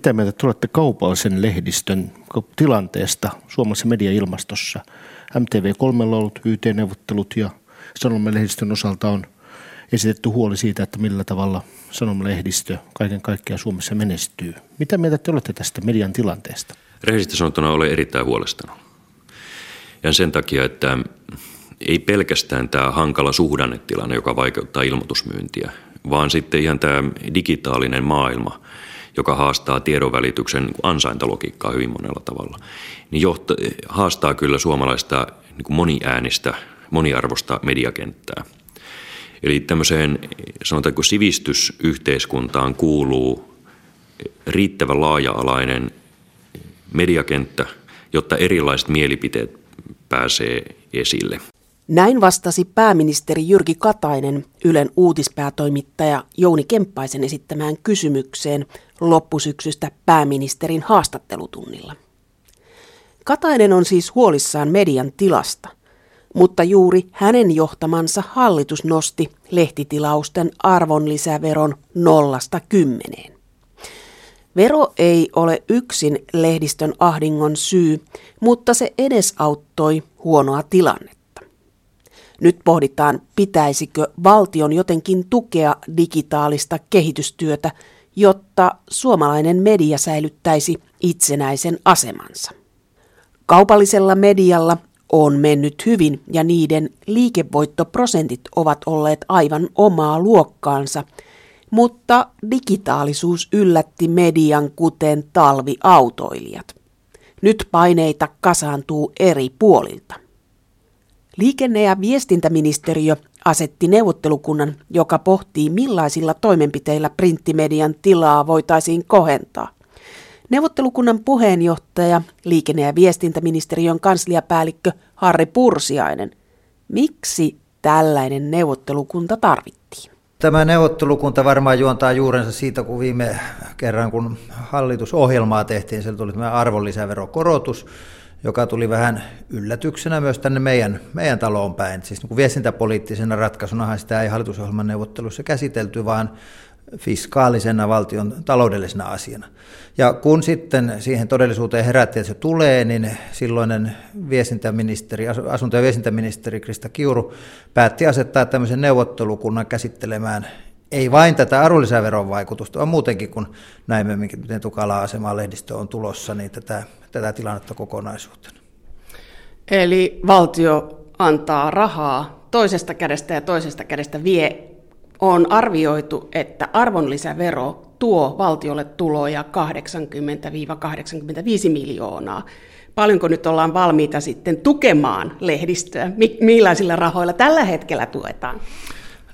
Mitä mieltä te olette kaupallisen lehdistön tilanteesta Suomessa mediailmastossa? MTV3 on ollut YT-neuvottelut ja sanomalehdistön osalta on esitetty huoli siitä, että millä tavalla sanomalehdistö kaiken kaikkiaan Suomessa menestyy. Mitä mieltä te olette tästä median tilanteesta? Rehellisesti sanottuna olen erittäin huolestunut. Ja sen takia, että ei pelkästään tämä hankala suhdannetilanne, joka vaikeuttaa ilmoitusmyyntiä, vaan sitten ihan tämä digitaalinen maailma, joka haastaa tiedonvälityksen ansaintalogiikkaa hyvin monella tavalla, niin johta, haastaa kyllä suomalaista niin moniäänistä, moniarvosta mediakenttää. Eli tämmöiseen sanotaanko sivistysyhteiskuntaan kuuluu riittävän laaja-alainen mediakenttä, jotta erilaiset mielipiteet pääsee esille. Näin vastasi pääministeri Jyrki Katainen Ylen uutispäätoimittaja Jouni Kemppaisen esittämään kysymykseen loppusyksystä pääministerin haastattelutunnilla. Katainen on siis huolissaan median tilasta, mutta juuri hänen johtamansa hallitus nosti lehtitilausten arvonlisäveron nollasta kymmeneen. Vero ei ole yksin lehdistön ahdingon syy, mutta se edesauttoi huonoa tilannetta. Nyt pohditaan, pitäisikö valtion jotenkin tukea digitaalista kehitystyötä, jotta suomalainen media säilyttäisi itsenäisen asemansa. Kaupallisella medialla on mennyt hyvin ja niiden liikevoittoprosentit ovat olleet aivan omaa luokkaansa – mutta digitaalisuus yllätti median kuten talviautoilijat. Nyt paineita kasaantuu eri puolilta. Liikenne- ja viestintäministeriö asetti neuvottelukunnan, joka pohtii millaisilla toimenpiteillä printtimedian tilaa voitaisiin kohentaa. Neuvottelukunnan puheenjohtaja, liikenne- ja viestintäministeriön kansliapäällikkö Harri Pursiainen. Miksi tällainen neuvottelukunta tarvittiin? Tämä neuvottelukunta varmaan juontaa juurensa siitä, kun viime kerran, kun hallitusohjelmaa tehtiin, siellä tuli tämä arvonlisäverokorotus, joka tuli vähän yllätyksenä myös tänne meidän, meidän taloon päin. Siis niin viestintäpoliittisena ratkaisunahan sitä ei hallitusohjelman neuvottelussa käsitelty, vaan fiskaalisena valtion taloudellisena asiana. Ja kun sitten siihen todellisuuteen herätti, että se tulee, niin silloinen viestintäministeri, asunto- ja viestintäministeri Krista Kiuru päätti asettaa tämmöisen neuvottelukunnan käsittelemään ei vain tätä arvonlisäveron vaikutusta, vaan muutenkin, kun näimme, miten tukala asema lehdistö on tulossa, niin tätä, tätä tilannetta kokonaisuutena. Eli valtio antaa rahaa toisesta kädestä ja toisesta kädestä vie on arvioitu, että arvonlisävero tuo valtiolle tuloja 80-85 miljoonaa. Paljonko nyt ollaan valmiita sitten tukemaan lehdistöä? Millaisilla rahoilla tällä hetkellä tuetaan?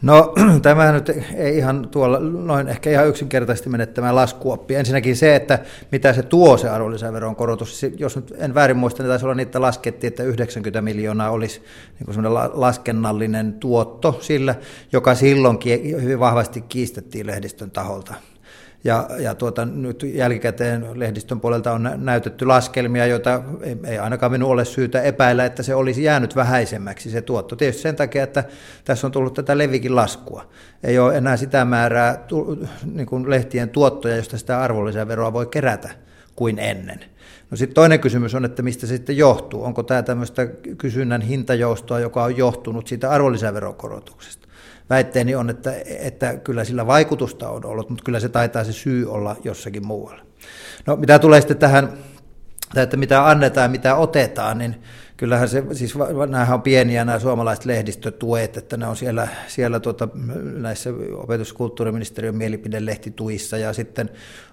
No tämä nyt ei ihan tuolla, noin ehkä ihan yksinkertaisesti menettämään laskuoppi. Ensinnäkin se, että mitä se tuo se arvonlisäveron korotus. Jos nyt en väärin muista, niin taisi olla niitä laskettiin, että 90 miljoonaa olisi niin semmoinen laskennallinen tuotto sillä, joka silloinkin hyvin vahvasti kiistettiin lehdistön taholta. Ja, ja tuota, nyt jälkikäteen lehdistön puolelta on näytetty laskelmia, joita ei, ei ainakaan minun ole syytä epäillä, että se olisi jäänyt vähäisemmäksi se tuotto. Tietysti sen takia, että tässä on tullut tätä levikin laskua. Ei ole enää sitä määrää niin kuin lehtien tuottoja, josta sitä arvonlisäveroa voi kerätä kuin ennen. No sitten toinen kysymys on, että mistä se sitten johtuu. Onko tämä tämmöistä kysynnän hintajoustoa, joka on johtunut siitä arvonlisäverokorotuksesta? Väitteeni on, että, että kyllä sillä vaikutusta on ollut, mutta kyllä se taitaa se syy olla jossakin muualla. No mitä tulee sitten tähän, että mitä annetaan ja mitä otetaan, niin kyllähän se, siis nämähän on pieniä nämä suomalaiset lehdistötuet, että ne on siellä, siellä tuota, näissä opetus- ja kulttuuriministeriön mielipidelehtituissa ja sitten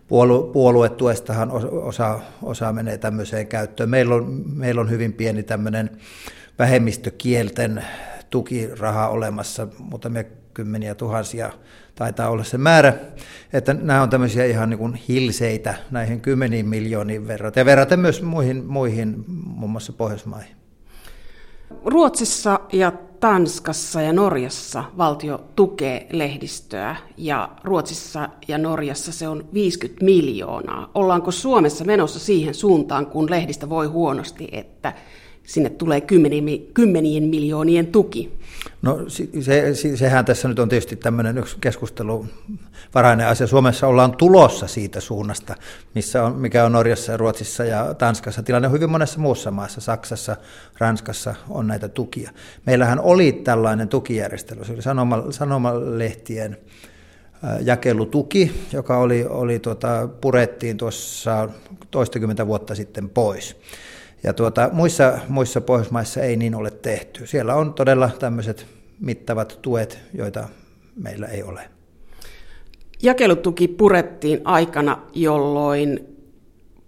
puolue, puoluetuestahan osa, osa menee tämmöiseen käyttöön. Meillä on, meillä on hyvin pieni tämmöinen vähemmistökielten tukiraha olemassa, muutamia kymmeniä tuhansia taitaa olla se määrä, että nämä on tämmöisiä ihan niin kuin hilseitä näihin kymmeniin miljooniin verran, ja verraten myös muihin, muihin muun muassa Pohjoismaihin. Ruotsissa ja Tanskassa ja Norjassa valtio tukee lehdistöä ja Ruotsissa ja Norjassa se on 50 miljoonaa. Ollaanko Suomessa menossa siihen suuntaan, kun lehdistä voi huonosti, että sinne tulee kymmenien miljoonien tuki. No se, se, sehän tässä nyt on tietysti tämmöinen yksi keskustelu varainen asia. Suomessa ollaan tulossa siitä suunnasta, missä on, mikä on Norjassa, Ruotsissa ja Tanskassa. Tilanne on hyvin monessa muussa maassa, Saksassa, Ranskassa on näitä tukia. Meillähän oli tällainen tukijärjestely, se oli sanoma, sanomalehtien jakelutuki, joka oli, oli tuota, purettiin tuossa toistakymmentä vuotta sitten pois. Ja tuota, muissa, muissa Pohjoismaissa ei niin ole tehty. Siellä on todella tämmöiset mittavat tuet, joita meillä ei ole. Jakelutuki purettiin aikana, jolloin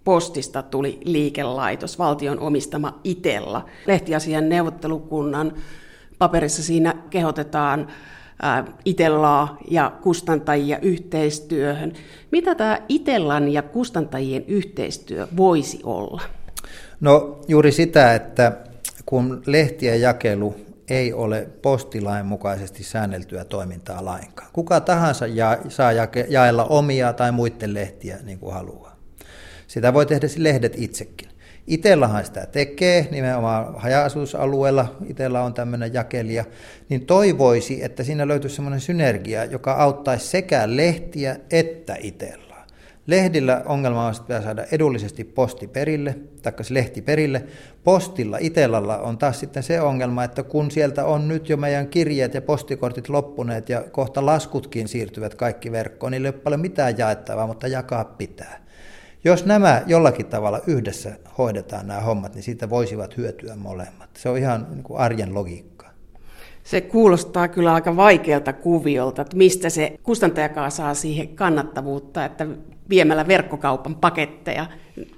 postista tuli liikelaitos, valtion omistama Itella. Lehtiasian neuvottelukunnan paperissa siinä kehotetaan Itellaa ja kustantajia yhteistyöhön. Mitä tämä Itellan ja kustantajien yhteistyö voisi olla? No juuri sitä, että kun lehtien jakelu ei ole postilain mukaisesti säänneltyä toimintaa lainkaan. Kuka tahansa ja, saa jake, jaella omia tai muiden lehtiä niin kuin haluaa. Sitä voi tehdä lehdet itsekin. Itellahan sitä tekee, nimenomaan haja-asutusalueella, Itella on tämmöinen jakelija, niin toivoisi, että siinä löytyisi semmoinen synergia, joka auttaisi sekä lehtiä että Itella. Lehdillä ongelma on, että pitää saada edullisesti posti perille, taikka lehti perille. Postilla, Itellalla on taas sitten se ongelma, että kun sieltä on nyt jo meidän kirjeet ja postikortit loppuneet ja kohta laskutkin siirtyvät kaikki verkkoon, niin ei ole paljon mitään jaettavaa, mutta jakaa pitää. Jos nämä jollakin tavalla yhdessä hoidetaan nämä hommat, niin siitä voisivat hyötyä molemmat. Se on ihan niin kuin arjen logiikka. Se kuulostaa kyllä aika vaikealta kuviolta, että mistä se kustantajakaan saa siihen kannattavuutta, että viemällä verkkokaupan paketteja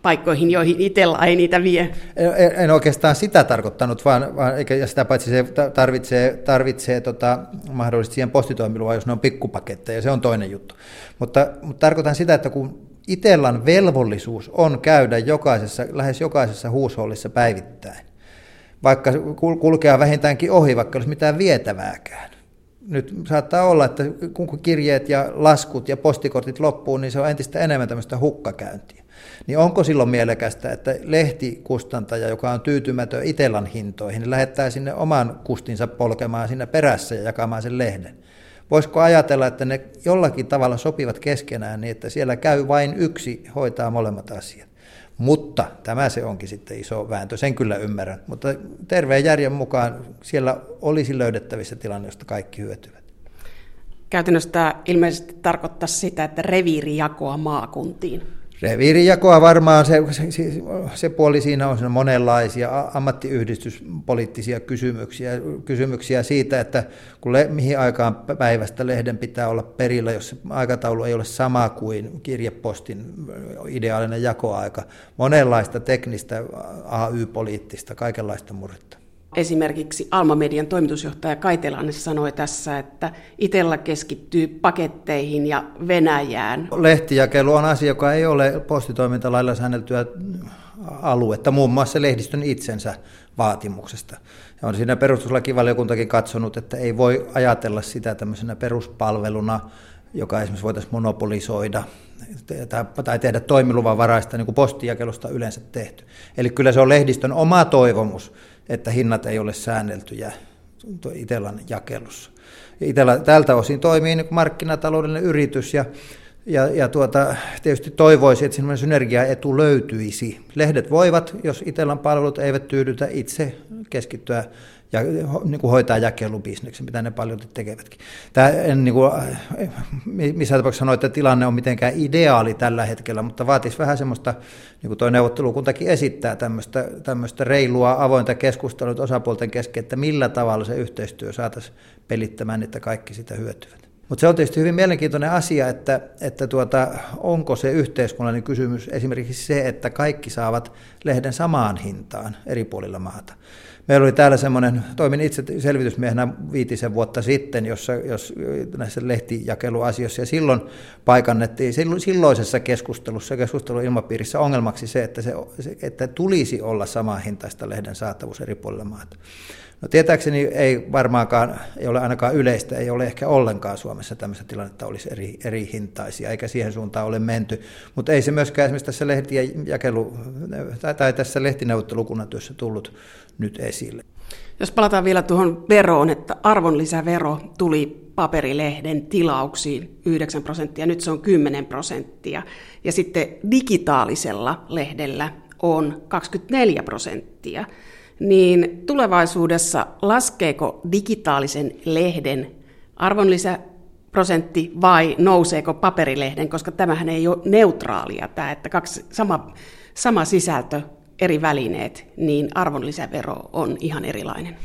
paikkoihin, joihin itsellä ei niitä vie. En, en oikeastaan sitä tarkoittanut, vaan, vaan eikä, ja sitä paitsi se tarvitsee, tarvitsee tota, mahdollisesti siihen postitoimiluvan, jos ne on pikkupaketteja, se on toinen juttu. Mutta, mutta tarkoitan sitä, että kun Itellan velvollisuus on käydä jokaisessa, lähes jokaisessa huushollissa päivittäin, vaikka kulkea vähintäänkin ohi, vaikka olisi mitään vietävääkään nyt saattaa olla, että kun kirjeet ja laskut ja postikortit loppuu, niin se on entistä enemmän tämmöistä hukkakäyntiä. Niin onko silloin mielekästä, että lehtikustantaja, joka on tyytymätön Itellan hintoihin, niin lähettää sinne oman kustinsa polkemaan sinne perässä ja jakamaan sen lehden? Voisiko ajatella, että ne jollakin tavalla sopivat keskenään niin, että siellä käy vain yksi hoitaa molemmat asiat? Mutta tämä se onkin sitten iso vääntö, sen kyllä ymmärrän. Mutta terveen järjen mukaan siellä olisi löydettävissä tilanne, josta kaikki hyötyvät. Käytännössä tämä ilmeisesti tarkoittaa sitä, että reviirijakoa maakuntiin. Reviirijakoa varmaan, se, se, se puoli siinä on monenlaisia ammattiyhdistyspoliittisia kysymyksiä, kysymyksiä siitä, että kun le, mihin aikaan päivästä lehden pitää olla perillä, jos aikataulu ei ole sama kuin kirjepostin ideaalinen jakoaika. Monenlaista teknistä, AY-poliittista, kaikenlaista murretta. Esimerkiksi Alma-median toimitusjohtaja Kaitelanne sanoi tässä, että Itella keskittyy paketteihin ja Venäjään. Lehtijakelu on asia, joka ei ole postitoimintalailla säänneltyä aluetta, muun muassa lehdistön itsensä vaatimuksesta. Ja on siinä perustuslakivaliokuntakin katsonut, että ei voi ajatella sitä tämmöisenä peruspalveluna, joka esimerkiksi voitaisiin monopolisoida tai tehdä toimiluvan varaista, niin kuin postijakelusta yleensä tehty. Eli kyllä se on lehdistön oma toivomus, että hinnat ei ole säänneltyjä Itellan jakelussa. Itella tältä osin toimii niin markkinataloudellinen yritys ja, ja, ja tuota, tietysti toivoisi, että semmoinen synergiaetu löytyisi. Lehdet voivat, jos Itellan palvelut eivät tyydytä itse keskittyä ja niin kuin hoitaa jakelubisneksen, mitä ne paljon tekevätkin. Tämä en niin kuin, missä tapauksessa sanoa, että tilanne on mitenkään ideaali tällä hetkellä, mutta vaatisi vähän semmoista, niin kuin tuo neuvottelukuntakin esittää, tämmöistä, tämmöistä reilua, avointa keskustelua osapuolten kesken, että millä tavalla se yhteistyö saataisiin pelittämään, että kaikki sitä hyötyvät. Mutta se on tietysti hyvin mielenkiintoinen asia, että, että tuota, onko se yhteiskunnallinen kysymys esimerkiksi se, että kaikki saavat lehden samaan hintaan eri puolilla maata. Meillä oli täällä semmoinen, toimin itse selvitysmiehenä viitisen vuotta sitten, jossa, jos näissä lehtijakeluasioissa, ja silloin paikannettiin silloisessa keskustelussa, keskusteluilmapiirissä ongelmaksi se, että, se, että tulisi olla samaa hintaista lehden saatavuus eri puolilla maata. No tietääkseni ei varmaankaan, ei ole ainakaan yleistä, ei ole ehkä ollenkaan Suomessa tämmöistä tilannetta olisi eri, eri hintaisia, eikä siihen suuntaan ole menty. Mutta ei se myöskään esimerkiksi tässä lehtien jakelu, tai, tai tässä lehtineuvottelukunnatyössä tullut nyt esille. Jos palataan vielä tuohon veroon, että arvonlisävero tuli paperilehden tilauksiin 9 prosenttia, nyt se on 10 prosenttia. Ja sitten digitaalisella lehdellä on 24 prosenttia niin tulevaisuudessa laskeeko digitaalisen lehden arvonlisäprosentti vai nouseeko paperilehden, koska tämähän ei ole neutraalia, tämä, että kaksi, sama, sama sisältö, eri välineet, niin arvonlisävero on ihan erilainen.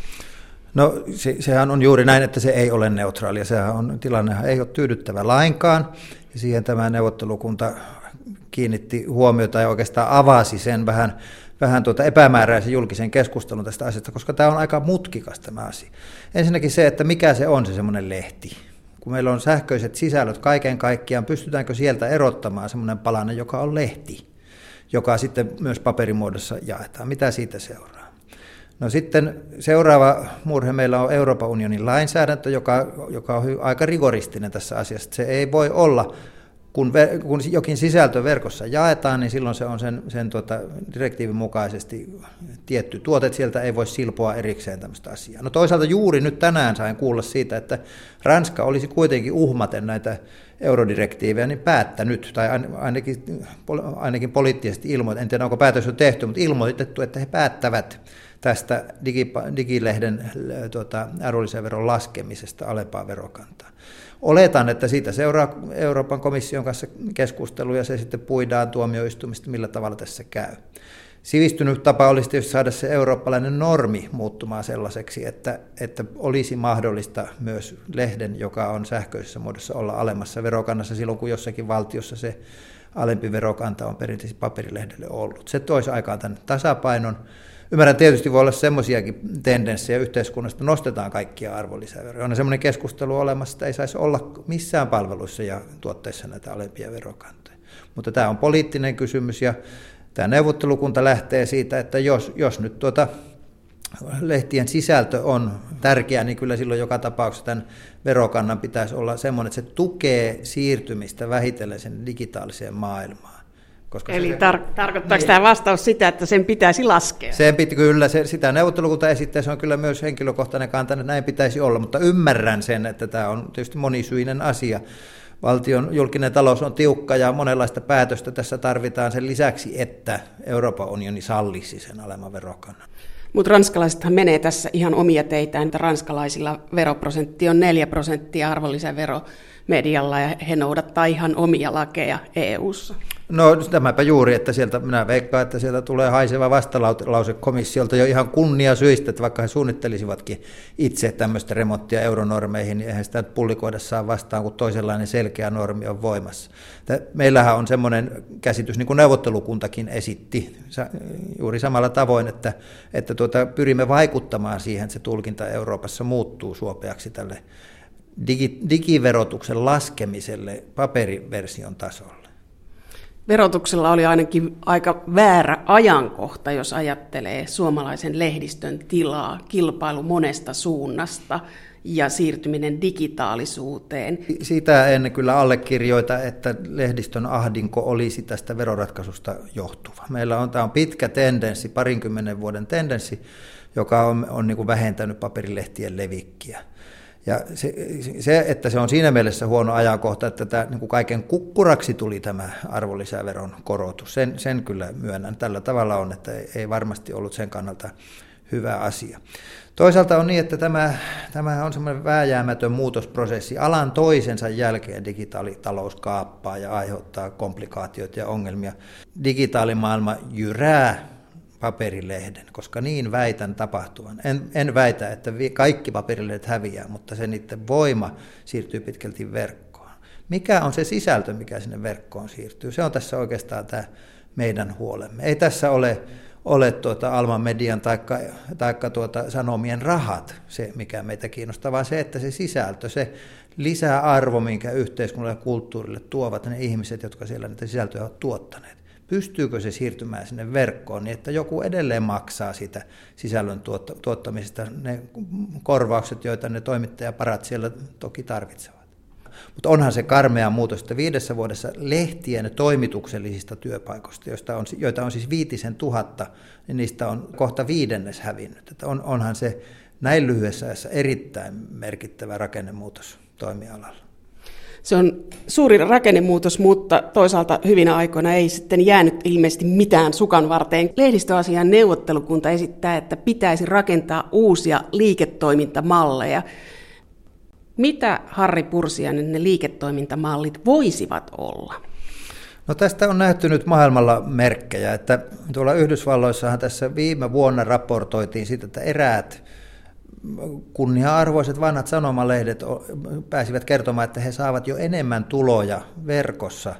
No se, sehän on juuri näin, että se ei ole neutraalia. Sehän on, tilanne ei ole tyydyttävä lainkaan. Ja siihen tämä neuvottelukunta kiinnitti huomiota ja oikeastaan avasi sen vähän vähän tuota epämääräisen julkisen keskustelun tästä asiasta, koska tämä on aika mutkikas tämä asia. Ensinnäkin se, että mikä se on se semmoinen lehti. Kun meillä on sähköiset sisällöt kaiken kaikkiaan, pystytäänkö sieltä erottamaan semmoinen palanen, joka on lehti, joka sitten myös paperimuodossa jaetaan. Mitä siitä seuraa? No sitten seuraava murhe meillä on Euroopan unionin lainsäädäntö, joka, joka on aika rigoristinen tässä asiassa. Se ei voi olla kun, ver, kun jokin sisältö verkossa jaetaan, niin silloin se on sen, sen tuota, direktiivin mukaisesti tietty tuote, sieltä ei voi silpoa erikseen tämmöistä asiaa. No toisaalta juuri nyt tänään sain kuulla siitä, että Ranska olisi kuitenkin uhmaten näitä eurodirektiivejä niin päättänyt, tai ainakin, ainakin poliittisesti ilmoitettu, en tiedä onko päätös jo tehty, mutta ilmoitettu, että he päättävät tästä digilehden tuota, arvonlisäveron laskemisesta alempaa verokantaa. Oletan, että siitä seuraa Euroopan komission kanssa keskustelu ja se sitten puidaan tuomioistumista, millä tavalla tässä käy. Sivistynyt tapa olisi tietysti saada se eurooppalainen normi muuttumaan sellaiseksi, että, että olisi mahdollista myös lehden, joka on sähköisessä muodossa, olla alemmassa verokannassa silloin, kun jossakin valtiossa se alempi verokanta on perinteisesti paperilehdelle ollut. Se toisi aikaan tämän tasapainon Ymmärrän tietysti voi olla semmoisiakin tendenssejä yhteiskunnasta, nostetaan kaikkia arvonlisäveroja. On semmoinen keskustelu olemassa, että ei saisi olla missään palveluissa ja tuotteissa näitä alempia verokantoja. Mutta tämä on poliittinen kysymys ja tämä neuvottelukunta lähtee siitä, että jos, jos nyt tuota lehtien sisältö on tärkeä, niin kyllä silloin joka tapauksessa tämän verokannan pitäisi olla semmoinen, että se tukee siirtymistä vähitellen sen digitaaliseen maailmaan. Koska Eli se, tar- tarkoittaako niin, tämä vastaus sitä, että sen pitäisi laskea? Se piti kyllä, se, sitä neuvottelukunta esittää, se on kyllä myös henkilökohtainen kanta, että näin pitäisi olla, mutta ymmärrän sen, että tämä on tietysti monisyinen asia. Valtion julkinen talous on tiukka ja monenlaista päätöstä tässä tarvitaan sen lisäksi, että Euroopan unioni sallisi sen alemman verokannan. Mutta ranskalaisethan menee tässä ihan omia teitään, että ranskalaisilla veroprosentti on 4 prosenttia arvonlisävero medialla ja he noudattaa ihan omia lakeja EU-ssa. No tämäpä juuri, että sieltä minä veikkaan, että sieltä tulee haiseva vastalause komissiolta jo ihan kunnia syistä, että vaikka he suunnittelisivatkin itse tämmöistä remonttia euronormeihin, niin eihän sitä pullikoida saa vastaan, kun toisenlainen selkeä normi on voimassa. Meillähän on semmoinen käsitys, niin kuin neuvottelukuntakin esitti, juuri samalla tavoin, että, että tuota, pyrimme vaikuttamaan siihen, että se tulkinta Euroopassa muuttuu suopeaksi tälle digi, digiverotuksen laskemiselle paperiversion tasolla. Verotuksella oli ainakin aika väärä ajankohta, jos ajattelee suomalaisen lehdistön tilaa, kilpailu monesta suunnasta ja siirtyminen digitaalisuuteen. Sitä en kyllä allekirjoita, että lehdistön ahdinko olisi tästä veroratkaisusta johtuva. Meillä on, tämä on pitkä tendenssi, parinkymmenen vuoden tendenssi, joka on, on niin kuin vähentänyt paperilehtien levikkiä. Ja se, se, että se on siinä mielessä huono ajankohta, että tämä, niin kuin kaiken kukkuraksi tuli tämä arvonlisäveron korotus. Sen, sen kyllä myönnän. Tällä tavalla on, että ei varmasti ollut sen kannalta hyvä asia. Toisaalta on niin, että tämä, tämä on semmoinen vääjäämätön muutosprosessi. Alan toisensa jälkeen digitaalitalous kaappaa ja aiheuttaa komplikaatioita ja ongelmia. Digitaalimaailma jyrää paperilehden, koska niin väitän tapahtuvan. En, en väitä, että kaikki paperilehdet häviää, mutta se niiden voima siirtyy pitkälti verkkoon. Mikä on se sisältö, mikä sinne verkkoon siirtyy? Se on tässä oikeastaan tämä meidän huolemme. Ei tässä ole ole tuota Alman median taikka tuota Sanomien rahat se, mikä meitä kiinnostaa, vaan se, että se sisältö, se lisäarvo, minkä yhteiskunnalle ja kulttuurille tuovat ne ihmiset, jotka siellä niitä sisältöjä ovat tuottaneet. Pystyykö se siirtymään sinne verkkoon niin, että joku edelleen maksaa sitä sisällön tuottamisesta ne korvaukset, joita ne toimittajaparat siellä toki tarvitsevat. Mutta onhan se karmea muutos, että viidessä vuodessa lehtien toimituksellisista työpaikoista, joista on, joita on siis viitisen tuhatta, niin niistä on kohta viidennes hävinnyt. Että on, onhan se näin lyhyessä ajassa erittäin merkittävä rakennemuutos toimialalla. Se on suuri rakennemuutos, mutta toisaalta hyvinä aikoina ei sitten jäänyt ilmeisesti mitään sukan varteen. Lehdistöasian neuvottelukunta esittää, että pitäisi rakentaa uusia liiketoimintamalleja. Mitä Harri Pursianen ne liiketoimintamallit voisivat olla? No tästä on nähty nyt maailmalla merkkejä, että tuolla Yhdysvalloissahan tässä viime vuonna raportoitiin siitä, että eräät kunnia-arvoiset vanhat sanomalehdet pääsivät kertomaan, että he saavat jo enemmän tuloja verkossa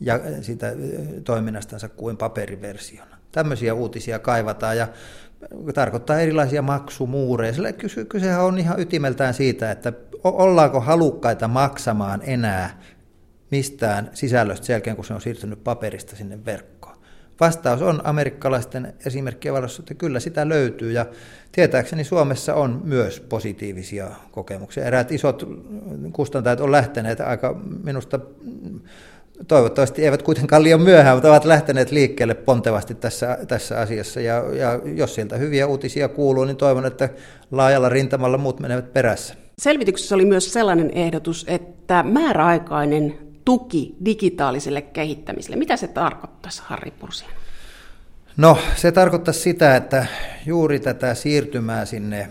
ja sitä toiminnastansa kuin paperiversiona. Tämmöisiä uutisia kaivataan ja tarkoittaa erilaisia maksumuureja. Kyse, kysehän on ihan ytimeltään siitä, että ollaanko halukkaita maksamaan enää mistään sisällöstä sen jälkeen, kun se on siirtynyt paperista sinne verkkoon. Vastaus on amerikkalaisten esimerkkien valossa, että kyllä sitä löytyy ja tietääkseni Suomessa on myös positiivisia kokemuksia. Eräät isot kustantajat on lähteneet aika minusta toivottavasti eivät kuitenkaan liian myöhään, mutta ovat lähteneet liikkeelle pontevasti tässä, tässä asiassa. Ja, ja jos sieltä hyviä uutisia kuuluu, niin toivon, että laajalla rintamalla muut menevät perässä. Selvityksessä oli myös sellainen ehdotus, että määräaikainen tuki digitaaliselle kehittämiselle. Mitä se tarkoittaisi, Harri Pursian? No, se tarkoittaisi sitä, että juuri tätä siirtymää sinne,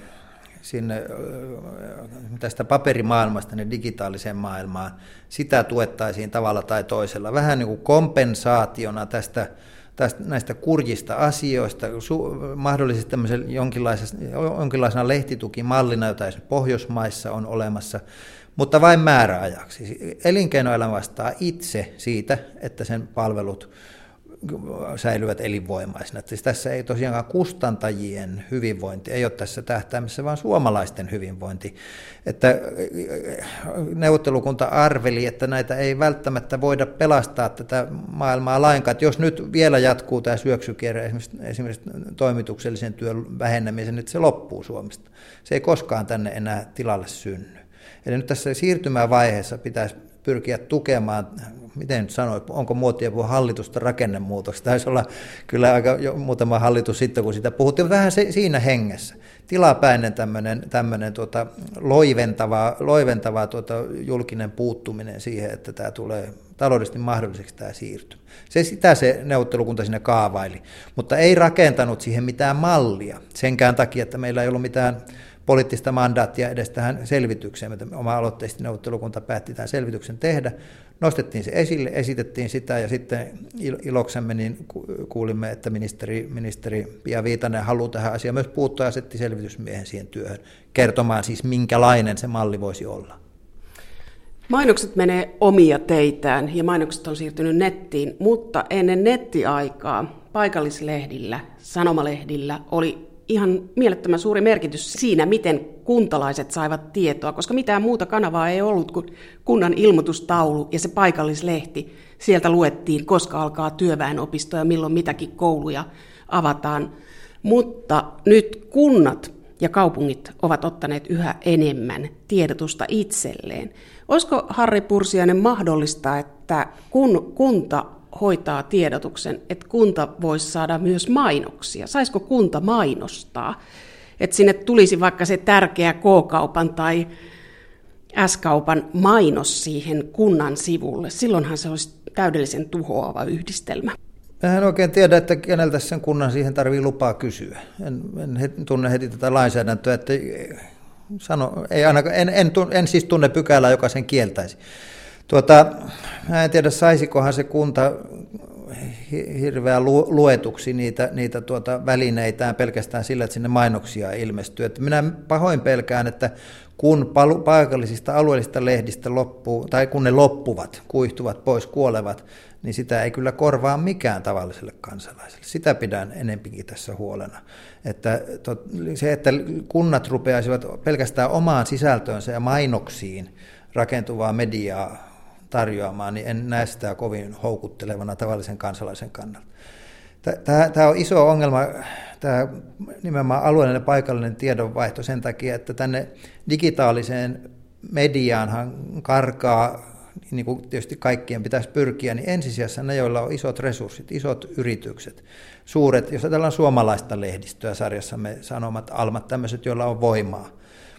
sinne tästä paperimaailmasta ne digitaaliseen maailmaan, sitä tuettaisiin tavalla tai toisella. Vähän niin kuin kompensaationa tästä, tästä näistä kurjista asioista, su, mahdollisesti jonkinlaisena lehtitukimallina, jota Pohjoismaissa on olemassa, mutta vain määräajaksi. Elinkeinoelämä vastaa itse siitä, että sen palvelut säilyvät elinvoimaisina. Siis tässä ei tosiaankaan kustantajien hyvinvointi, ei ole tässä tähtäimessä, vaan suomalaisten hyvinvointi. Että neuvottelukunta arveli, että näitä ei välttämättä voida pelastaa tätä maailmaa lainkaan. Että jos nyt vielä jatkuu tämä syöksykierre esimerkiksi, esimerkiksi toimituksellisen työn vähenemisen, että se loppuu Suomesta. Se ei koskaan tänne enää tilalle synny. Eli nyt tässä siirtymävaiheessa pitäisi pyrkiä tukemaan, miten nyt sanoit, onko muotia puhua hallitusta rakennemuutosta. Taisi olla kyllä aika jo muutama hallitus sitten, kun sitä puhuttiin, vähän se, siinä hengessä. Tilapäinen tämmöinen, tämmöinen tuota, loiventava, loiventava tuota, julkinen puuttuminen siihen, että tämä tulee taloudellisesti mahdolliseksi tämä siirtymä. Se sitä se neuvottelukunta sinne kaavaili, mutta ei rakentanut siihen mitään mallia senkään takia, että meillä ei ollut mitään poliittista mandaattia edes tähän selvitykseen. Oma aloitteisesti neuvottelukunta päätti tämän selvityksen tehdä. Nostettiin se esille, esitettiin sitä ja sitten iloksemme niin kuulimme, että ministeri, ministeri Pia Viitanen haluaa tähän asiaan myös puuttua ja asetti selvitysmiehen siihen työhön kertomaan siis minkälainen se malli voisi olla. Mainokset menee omia teitään ja mainokset on siirtynyt nettiin, mutta ennen nettiaikaa paikallislehdillä, sanomalehdillä oli ihan mielettömän suuri merkitys siinä, miten kuntalaiset saivat tietoa, koska mitään muuta kanavaa ei ollut kuin kunnan ilmoitustaulu ja se paikallislehti. Sieltä luettiin, koska alkaa työväenopisto ja milloin mitäkin kouluja avataan. Mutta nyt kunnat ja kaupungit ovat ottaneet yhä enemmän tiedotusta itselleen. Olisiko Harri Pursiainen mahdollista, että kun kunta hoitaa tiedotuksen, että kunta voisi saada myös mainoksia. Saisiko kunta mainostaa? Että sinne tulisi vaikka se tärkeä K-kaupan tai S-kaupan mainos siihen kunnan sivulle. Silloinhan se olisi täydellisen tuhoava yhdistelmä. En oikein tiedä, että keneltä sen kunnan siihen tarvii lupaa kysyä. En, en tunne heti tätä lainsäädäntöä, että sano, ei ainakaan, en, en, en siis tunne pykälää, joka sen kieltäisi. Tuota, mä en tiedä, saisikohan se kunta hirveän luetuksi niitä, niitä tuota välineitään pelkästään sillä, että sinne mainoksia ilmestyy. Että minä pahoin pelkään, että kun paikallisista alueellisista lehdistä loppuu, tai kun ne loppuvat, kuihtuvat pois, kuolevat, niin sitä ei kyllä korvaa mikään tavalliselle kansalaiselle. Sitä pidän enempikin tässä huolena. Että se, että kunnat rupeaisivat pelkästään omaan sisältöönsä ja mainoksiin rakentuvaa mediaa tarjoamaan, niin en näe sitä kovin houkuttelevana tavallisen kansalaisen kannalta. Tämä on iso ongelma, tämä nimenomaan alueellinen paikallinen tiedonvaihto sen takia, että tänne digitaaliseen mediaanhan karkaa, niin kuin tietysti kaikkien pitäisi pyrkiä, niin ensisijassa ne, joilla on isot resurssit, isot yritykset, suuret, jos ajatellaan suomalaista lehdistöä sarjassamme, sanomat, almat, tämmöiset, joilla on voimaa.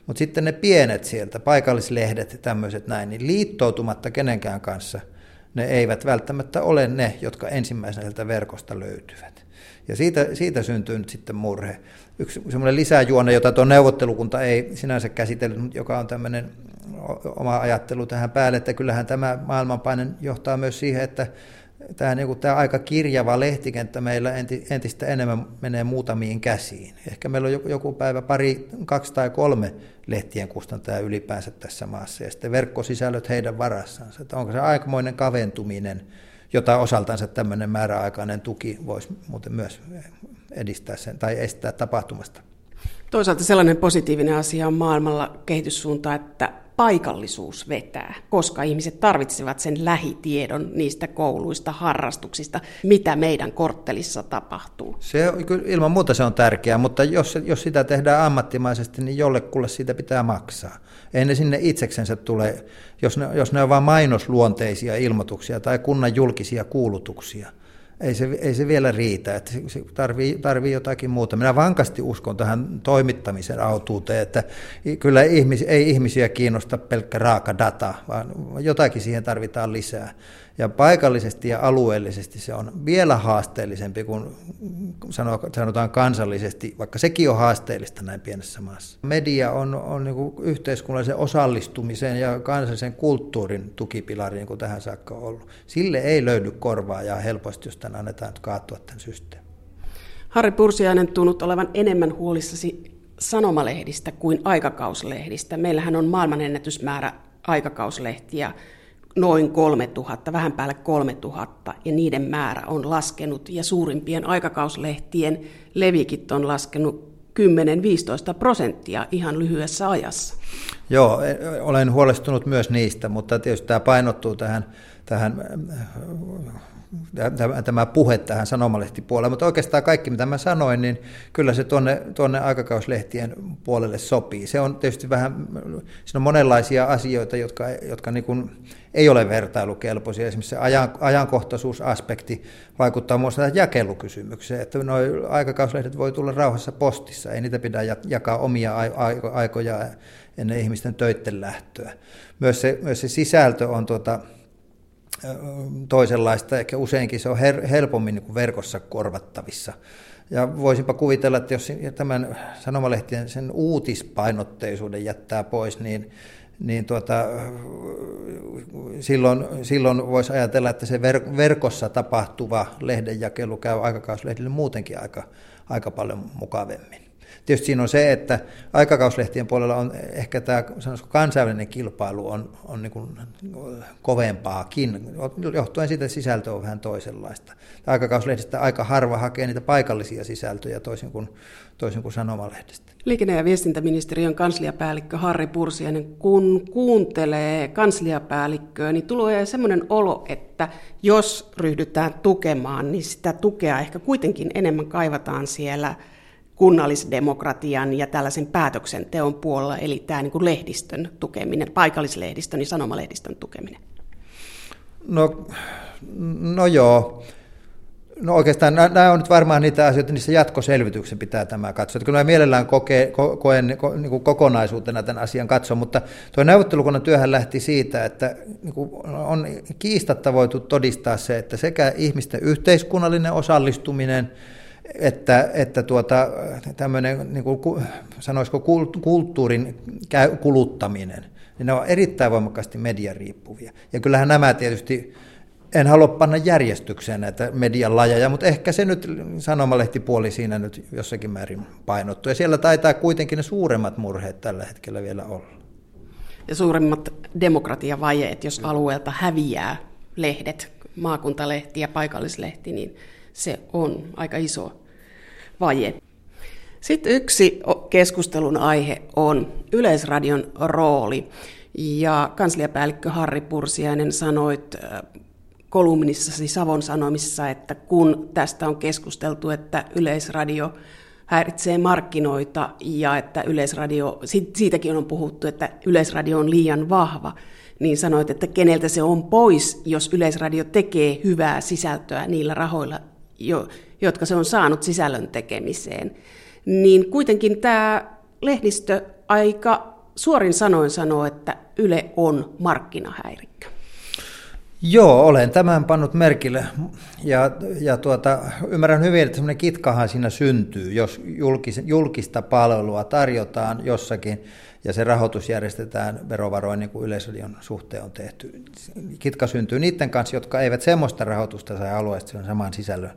Mutta sitten ne pienet sieltä, paikallislehdet, tämmöiset näin, niin liittoutumatta kenenkään kanssa – ne eivät välttämättä ole ne, jotka ensimmäiseltä verkosta löytyvät. Ja siitä, siitä syntyy nyt sitten murhe. Yksi semmoinen lisäjuone, jota tuo neuvottelukunta ei sinänsä käsitellyt, mutta joka on tämmöinen oma ajattelu tähän päälle, että kyllähän tämä maailmanpaine johtaa myös siihen, että tämä, niin kuin, tämä aika kirjava lehtikenttä meillä entistä enemmän menee muutamiin käsiin. Ehkä meillä on joku päivä pari, kaksi tai kolme lehtien kustantaja ylipäänsä tässä maassa ja sitten verkkosisällöt heidän varassansa. Että onko se aikamoinen kaventuminen, jota osaltansa tämmöinen määräaikainen tuki voisi muuten myös edistää sen tai estää tapahtumasta. Toisaalta sellainen positiivinen asia on maailmalla kehityssuunta, että paikallisuus vetää, koska ihmiset tarvitsevat sen lähitiedon niistä kouluista, harrastuksista, mitä meidän korttelissa tapahtuu. Se, ilman muuta se on tärkeää, mutta jos, jos sitä tehdään ammattimaisesti, niin jollekulle siitä pitää maksaa. Ei ne sinne itseksensä tule, jos ne, jos ne on vain mainosluonteisia ilmoituksia tai kunnan julkisia kuulutuksia – ei se, ei se vielä riitä, että se tarvii, tarvii jotakin muuta. Minä vankasti uskon tähän toimittamisen autuuteen, että kyllä ihmis, ei ihmisiä kiinnosta pelkkä raaka data, vaan jotakin siihen tarvitaan lisää. Ja paikallisesti ja alueellisesti se on vielä haasteellisempi kuin sanotaan kansallisesti, vaikka sekin on haasteellista näin pienessä maassa. Media on, on niin kuin yhteiskunnallisen osallistumisen ja kansallisen kulttuurin tukipilari, niin kuin tähän saakka ollut. Sille ei löydy korvaajaa helposti, jos tämän annetaan kaatua tämän systeemin. Harri Pursiainen tunnut olevan enemmän huolissasi sanomalehdistä kuin aikakauslehdistä. Meillähän on maailmanennätysmäärä aikakauslehtiä noin 3000, vähän päälle 3000, ja niiden määrä on laskenut, ja suurimpien aikakauslehtien levikit on laskenut 10-15 prosenttia ihan lyhyessä ajassa. Joo, olen huolestunut myös niistä, mutta tietysti tämä painottuu tähän, tähän tämä puhe tähän sanomalehtipuolelle, mutta oikeastaan kaikki mitä mä sanoin, niin kyllä se tuonne, tuonne aikakauslehtien puolelle sopii. Se on tietysti vähän, siinä on monenlaisia asioita, jotka, jotka niin kuin ei ole vertailukelpoisia. Esimerkiksi se ajan, ajankohtaisuusaspekti vaikuttaa myös tähän jakelukysymykseen, että nuo aikakauslehdet voi tulla rauhassa postissa, ei niitä pidä jakaa omia aikoja ennen ihmisten töitten lähtöä. Myös se, myös se sisältö on tuota, toisenlaista, ehkä useinkin se on her- helpommin niin verkossa korvattavissa. Ja voisinpa kuvitella, että jos tämän sanomalehtien sen uutispainotteisuuden jättää pois, niin, niin tuota, silloin, silloin voisi ajatella, että se ver- verkossa tapahtuva lehdenjakelu käy aikakauslehdille muutenkin aika, aika paljon mukavemmin. Tietysti siinä on se, että aikakauslehtien puolella on ehkä tämä kansainvälinen kilpailu on, on niin kuin kovempaakin, johtuen siitä, että sisältö on vähän toisenlaista. Aikakauslehdistä aika harva hakee niitä paikallisia sisältöjä toisin kuin, toisin kuin sanomalehdestä. Liikenne- ja viestintäministeriön kansliapäällikkö Harri Pursiainen, kun kuuntelee kansliapäällikköä, niin tulee sellainen olo, että jos ryhdytään tukemaan, niin sitä tukea ehkä kuitenkin enemmän kaivataan siellä – kunnallisdemokratian ja tällaisen päätöksenteon puolella, eli tämä niin kuin lehdistön tukeminen, paikallislehdistön ja sanomalehdistön tukeminen? No, no joo. No oikeastaan nämä on nyt varmaan niitä asioita, niissä jatkoselvityksen pitää tämä katsoa. Että kyllä mä mielellään koke, ko, koen ko, niin kuin kokonaisuutena tämän asian katsoa, mutta tuo neuvottelukunnan työhän lähti siitä, että niin kuin on kiistatta voitu todistaa se, että sekä ihmisten yhteiskunnallinen osallistuminen, että, että tuota, tämmöinen, niin kuin, sanoisiko kulttuurin kuluttaminen, niin ne on erittäin voimakkaasti mediariippuvia. Ja kyllähän nämä tietysti, en halua panna järjestykseen näitä median lajeja, mutta ehkä se nyt sanomalehtipuoli siinä nyt jossakin määrin painottuu. Ja siellä taitaa kuitenkin ne suuremmat murheet tällä hetkellä vielä olla. Ja suuremmat demokratiavajeet, jos alueelta häviää lehdet maakuntalehti ja paikallislehti, niin se on aika iso vaje. Sitten yksi keskustelun aihe on Yleisradion rooli. Ja kansliapäällikkö Harri Pursiainen sanoit kolumnissasi Savon Sanomissa, että kun tästä on keskusteltu, että Yleisradio häiritsee markkinoita ja että Yleisradio, siitäkin on puhuttu, että Yleisradio on liian vahva, niin sanoit, että keneltä se on pois, jos Yleisradio tekee hyvää sisältöä niillä rahoilla, jotka se on saanut sisällön tekemiseen. Niin kuitenkin tämä lehdistö aika suorin sanoin sanoo, että Yle on markkinahäirikkö. Joo, olen tämän pannut merkille ja, ja tuota, ymmärrän hyvin, että semmoinen kitkahan siinä syntyy, jos julkis, julkista palvelua tarjotaan jossakin ja se rahoitus järjestetään verovaroin niin kuin Yleisradion suhteen on tehty. Kitka syntyy niiden kanssa, jotka eivät semmoista rahoitusta saa alueesta sen saman sisällön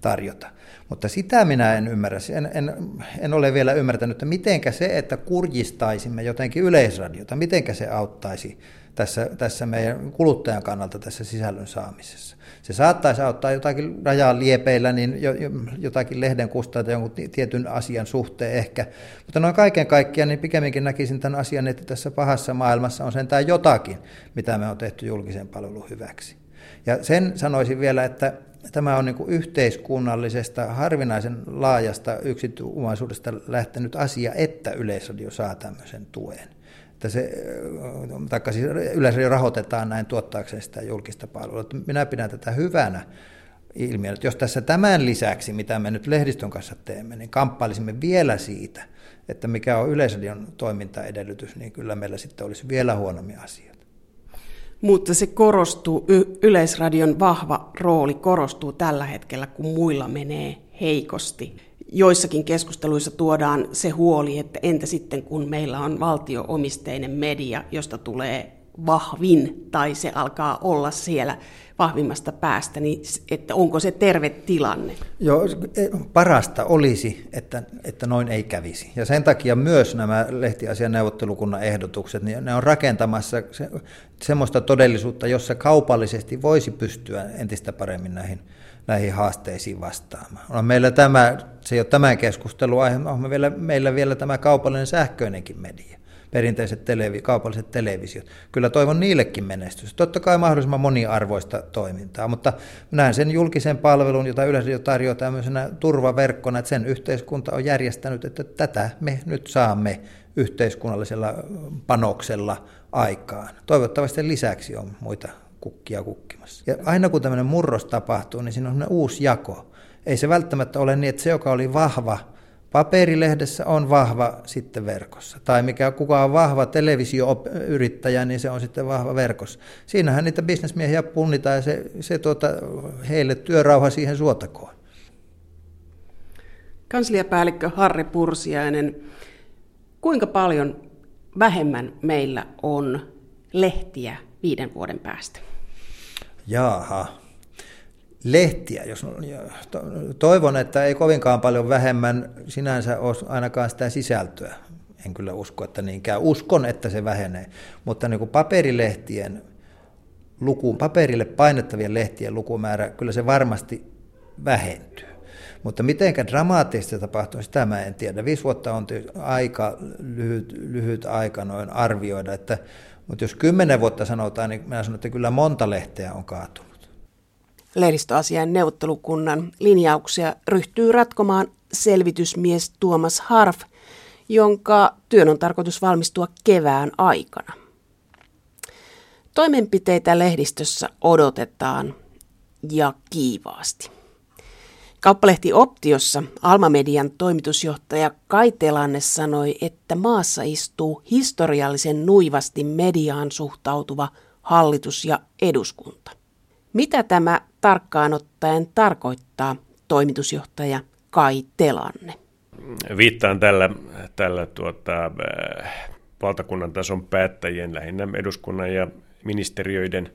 tarjota. Mutta sitä minä en ymmärrä, en, en, en ole vielä ymmärtänyt, että mitenkä se, että kurjistaisimme jotenkin yleisradiota, mitenkä se auttaisi tässä, tässä meidän kuluttajan kannalta tässä sisällön saamisessa. Se saattaisi auttaa jotakin rajaa liepeillä, niin jotakin lehden kustantaa jonkun tietyn asian suhteen ehkä. Mutta noin kaiken kaikkiaan, niin pikemminkin näkisin tämän asian, että tässä pahassa maailmassa on sentään jotakin, mitä me on tehty julkisen palvelun hyväksi. Ja sen sanoisin vielä, että tämä on niin yhteiskunnallisesta, harvinaisen laajasta yksityisomaisuudesta lähtenyt asia, että Yleisradio saa tämmöisen tuen. Että se, taikka siis Yleisradio rahoitetaan näin tuottaakseen sitä julkista palvelua. Minä pidän tätä hyvänä ilmiönä. Jos tässä tämän lisäksi, mitä me nyt lehdistön kanssa teemme, niin kamppailisimme vielä siitä, että mikä on Yleisradion toimintaedellytys, niin kyllä meillä sitten olisi vielä huonomia asioita mutta se korostuu, Yleisradion vahva rooli korostuu tällä hetkellä, kun muilla menee heikosti. Joissakin keskusteluissa tuodaan se huoli, että entä sitten kun meillä on valtioomisteinen media, josta tulee vahvin tai se alkaa olla siellä vahvimmasta päästä, niin että onko se terve tilanne? Joo, e, parasta olisi, että, että noin ei kävisi. Ja sen takia myös nämä lehtiasian neuvottelukunnan ehdotukset, niin ne on rakentamassa se, semmoista todellisuutta, jossa kaupallisesti voisi pystyä entistä paremmin näihin, näihin haasteisiin vastaamaan. On meillä tämä, se ei ole tämän keskustelun aihe, on meillä, meillä vielä tämä kaupallinen sähköinenkin media perinteiset televi- kaupalliset televisiot. Kyllä toivon niillekin menestys. Totta kai mahdollisimman moniarvoista toimintaa, mutta näen sen julkisen palvelun, jota Yleisradio tarjoaa tämmöisenä turvaverkkona, että sen yhteiskunta on järjestänyt, että tätä me nyt saamme yhteiskunnallisella panoksella aikaan. Toivottavasti lisäksi on muita kukkia kukkimassa. Ja aina kun tämmöinen murros tapahtuu, niin siinä on uusi jako. Ei se välttämättä ole niin, että se, joka oli vahva paperilehdessä on vahva sitten verkossa. Tai mikä kuka on vahva televisioyrittäjä, niin se on sitten vahva verkossa. Siinähän niitä bisnesmiehiä punnitaan ja se, se tuota, heille työrauha siihen suotakoon. Kansliapäällikkö Harri Pursiainen, kuinka paljon vähemmän meillä on lehtiä viiden vuoden päästä? Jaaha, lehtiä, jos toivon, että ei kovinkaan paljon vähemmän sinänsä ole ainakaan sitä sisältöä. En kyllä usko, että niinkään. Uskon, että se vähenee, mutta niin kuin paperilehtien lukuun, paperille painettavien lehtien lukumäärä, kyllä se varmasti vähentyy. Mutta miten dramaattista tapahtuu, sitä mä en tiedä. Viisi vuotta on aika lyhyt, lyhyt aika noin arvioida, että, mutta jos kymmenen vuotta sanotaan, niin mä sanon, että kyllä monta lehteä on kaatunut lehdistöasian neuvottelukunnan linjauksia ryhtyy ratkomaan selvitysmies Tuomas Harf, jonka työn on tarkoitus valmistua kevään aikana. Toimenpiteitä lehdistössä odotetaan ja kiivaasti. Kauppalehti Optiossa Alma-median toimitusjohtaja Kai Telanne sanoi, että maassa istuu historiallisen nuivasti mediaan suhtautuva hallitus ja eduskunta. Mitä tämä tarkkaan ottaen tarkoittaa toimitusjohtaja Kai Telanne? Viittaan tällä, tällä tuota, äh, valtakunnan tason päättäjien, lähinnä eduskunnan ja ministeriöiden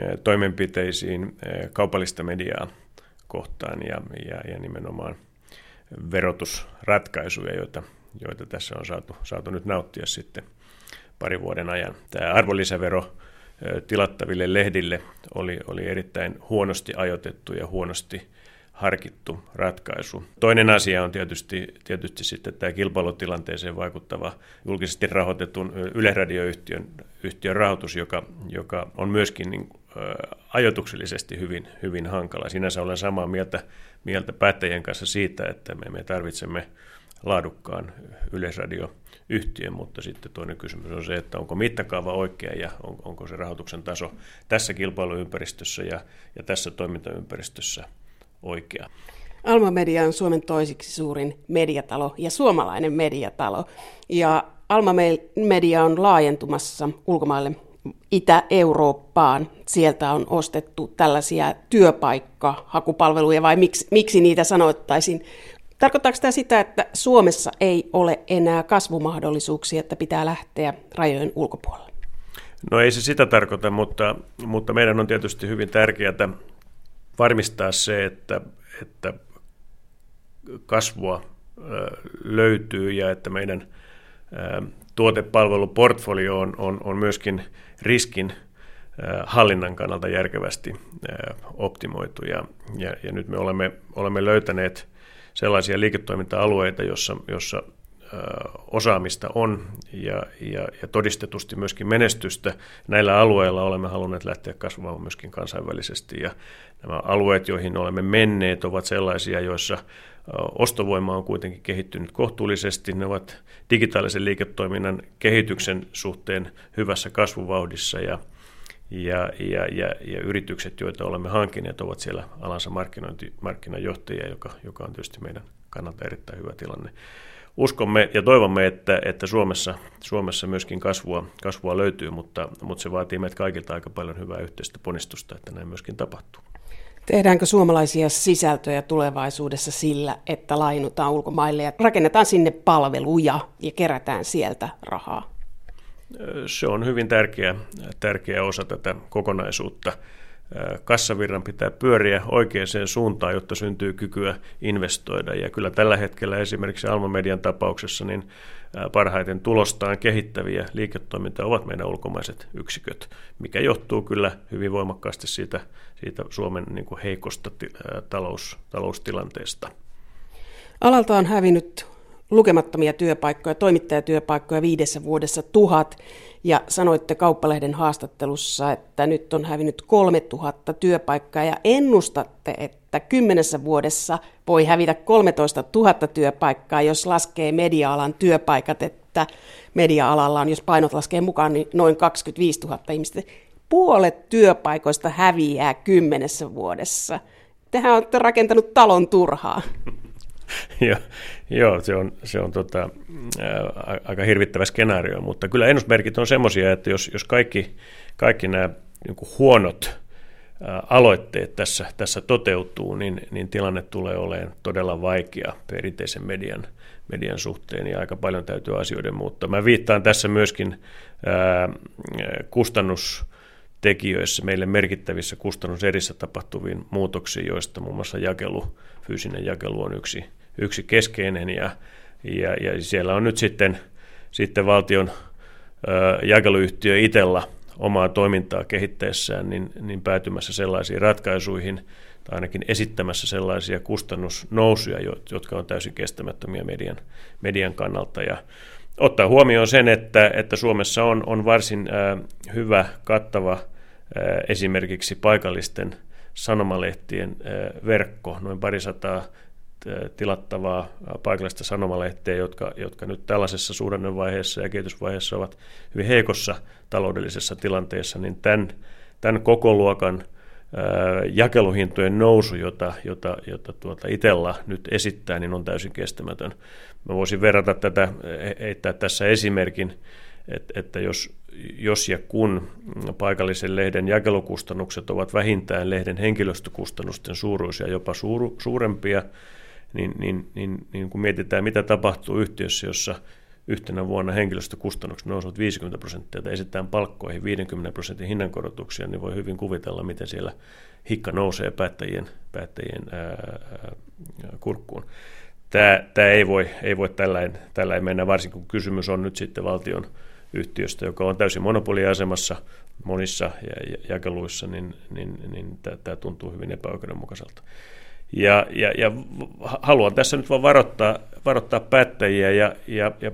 äh, toimenpiteisiin äh, kaupallista mediaa kohtaan ja, ja, ja nimenomaan verotusratkaisuja, joita, joita tässä on saatu, saatu nyt nauttia sitten parin vuoden ajan. Tämä arvonlisävero tilattaville lehdille oli, oli erittäin huonosti ajoitettu ja huonosti harkittu ratkaisu. Toinen asia on tietysti, tietysti sitten tämä kilpailutilanteeseen vaikuttava julkisesti rahoitetun yleradioyhtiön yhtiön rahoitus, joka, joka on myöskin niin, ä, ajoituksellisesti hyvin, hyvin hankala. Sinänsä olen samaa mieltä, mieltä päättäjien kanssa siitä, että me, me tarvitsemme laadukkaan yleisradioyhtiön, mutta sitten toinen kysymys on se, että onko mittakaava oikea ja on, onko se rahoituksen taso tässä kilpailuympäristössä ja, ja tässä toimintaympäristössä oikea. Alma Media on Suomen toisiksi suurin mediatalo ja suomalainen mediatalo. Ja Alma Media on laajentumassa ulkomaille Itä-Eurooppaan. Sieltä on ostettu tällaisia työpaikkahakupalveluja, vai miksi, miksi niitä sanoittaisin? Tarkoittaako tämä sitä, että Suomessa ei ole enää kasvumahdollisuuksia, että pitää lähteä rajojen ulkopuolelle? No ei se sitä tarkoita, mutta, mutta meidän on tietysti hyvin tärkeää varmistaa se, että, että kasvua löytyy ja että meidän tuotepalveluportfolio on, on, on myöskin riskin hallinnan kannalta järkevästi optimoitu. Ja, ja, ja nyt me olemme, olemme löytäneet sellaisia liiketoiminta-alueita, jossa, jossa osaamista on ja, ja, ja todistetusti myöskin menestystä. Näillä alueilla olemme halunneet lähteä kasvamaan myöskin kansainvälisesti ja nämä alueet, joihin olemme menneet, ovat sellaisia, joissa ostovoima on kuitenkin kehittynyt kohtuullisesti. Ne ovat digitaalisen liiketoiminnan kehityksen suhteen hyvässä kasvuvauhdissa ja, ja, ja, ja, ja yritykset, joita olemme hankineet, ovat siellä alansa markkinajohtajia, joka, joka on tietysti meidän kannalta erittäin hyvä tilanne uskomme ja toivomme, että, että Suomessa, Suomessa myöskin kasvua, kasvua löytyy, mutta, mutta se vaatii meitä kaikilta aika paljon hyvää yhteistä ponnistusta, että näin myöskin tapahtuu. Tehdäänkö suomalaisia sisältöjä tulevaisuudessa sillä, että lainutaan ulkomaille ja rakennetaan sinne palveluja ja kerätään sieltä rahaa? Se on hyvin tärkeä, tärkeä osa tätä kokonaisuutta kassavirran pitää pyöriä oikeaan suuntaan, jotta syntyy kykyä investoida. Ja kyllä tällä hetkellä esimerkiksi Alma Median tapauksessa niin parhaiten tulostaan kehittäviä liiketoimintaa ovat meidän ulkomaiset yksiköt, mikä johtuu kyllä hyvin voimakkaasti siitä, siitä Suomen niin kuin heikosta talous, taloustilanteesta. Alalta on hävinnyt lukemattomia työpaikkoja, toimittajatyöpaikkoja viidessä vuodessa tuhat, ja sanoitte Kauppalehden haastattelussa, että nyt on hävinnyt 3000 työpaikkaa, ja ennustatte, että kymmenessä vuodessa voi hävitä 13 000 työpaikkaa, jos laskee media-alan työpaikat, että media-alalla on, jos painot laskee mukaan, niin noin 25 000 ihmistä. Puolet työpaikoista häviää kymmenessä vuodessa. Tehän olette rakentanut talon turhaa. Joo, joo, se on, se on tota, ää, aika hirvittävä skenaario, mutta kyllä ennusmerkit on semmoisia, että jos, jos kaikki, kaikki nämä niin huonot aloitteet tässä, tässä toteutuu, niin, niin tilanne tulee olemaan todella vaikea perinteisen median, median suhteen ja aika paljon täytyy asioiden muuttaa. Mä viittaan tässä myöskin ää, kustannus tekijöissä meille merkittävissä kustannuserissä tapahtuviin muutoksiin, joista muun muassa jakelu, fyysinen jakelu on yksi, yksi keskeinen ja, ja, ja siellä on nyt sitten, sitten valtion ö, jakeluyhtiö itellä omaa toimintaa kehittäessään niin, niin päätymässä sellaisiin ratkaisuihin tai ainakin esittämässä sellaisia kustannusnousuja, jotka on täysin kestämättömiä median, median kannalta. Ja ottaa huomioon sen, että, että Suomessa on, on varsin äh, hyvä, kattava esimerkiksi paikallisten sanomalehtien verkko, noin parisataa tilattavaa paikallista sanomalehteä, jotka, jotka nyt tällaisessa suhdannevaiheessa ja kehitysvaiheessa ovat hyvin heikossa taloudellisessa tilanteessa, niin tämän, tämän koko luokan jakeluhintojen nousu, jota, jota, jota tuota Itella nyt esittää, niin on täysin kestämätön. Mä voisin verrata tätä, heittää tässä esimerkin, että, että jos, jos ja kun paikallisen lehden jakelukustannukset ovat vähintään lehden henkilöstökustannusten suuruisia, jopa suur, suurempia, niin, niin, niin, niin kun mietitään, mitä tapahtuu yhtiössä, jossa yhtenä vuonna henkilöstökustannukset nousevat 50 prosenttia ja esitetään palkkoihin 50 prosentin hinnankorotuksia, niin voi hyvin kuvitella, miten siellä hikka nousee päättäjien, päättäjien ää, kurkkuun. Tämä, tämä ei voi, ei voi tällainen, tällainen mennä, varsinkin kun kysymys on nyt sitten valtion yhtiöstä, joka on täysin monopoliasemassa. monissa jakeluissa, niin, niin, niin tämä tuntuu hyvin epäoikeudenmukaiselta. Ja, ja, ja haluan tässä nyt vaan varoittaa, varoittaa päättäjiä ja, ja, ja,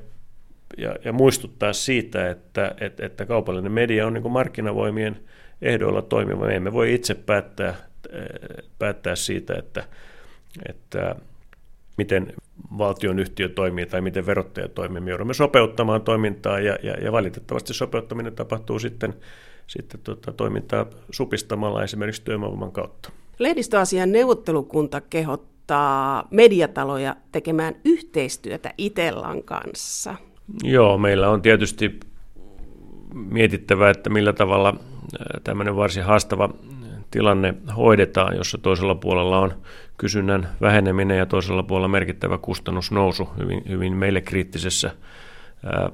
ja, ja muistuttaa siitä, että, että, että kaupallinen media on niin markkinavoimien ehdoilla toimiva. Me emme voi itse päättää, päättää siitä, että, että miten valtion yhtiö toimii tai miten verottaja toimii. Me joudumme sopeuttamaan toimintaa ja, ja, ja valitettavasti sopeuttaminen tapahtuu sitten, sitten tuota, toimintaa supistamalla esimerkiksi työvoiman kautta. Lehdistöasian neuvottelukunta kehottaa mediataloja tekemään yhteistyötä Itellan kanssa. Joo, meillä on tietysti mietittävä, että millä tavalla tämmöinen varsin haastava tilanne hoidetaan, jossa toisella puolella on kysynnän väheneminen ja toisella puolella merkittävä kustannusnousu hyvin, hyvin meille kriittisessä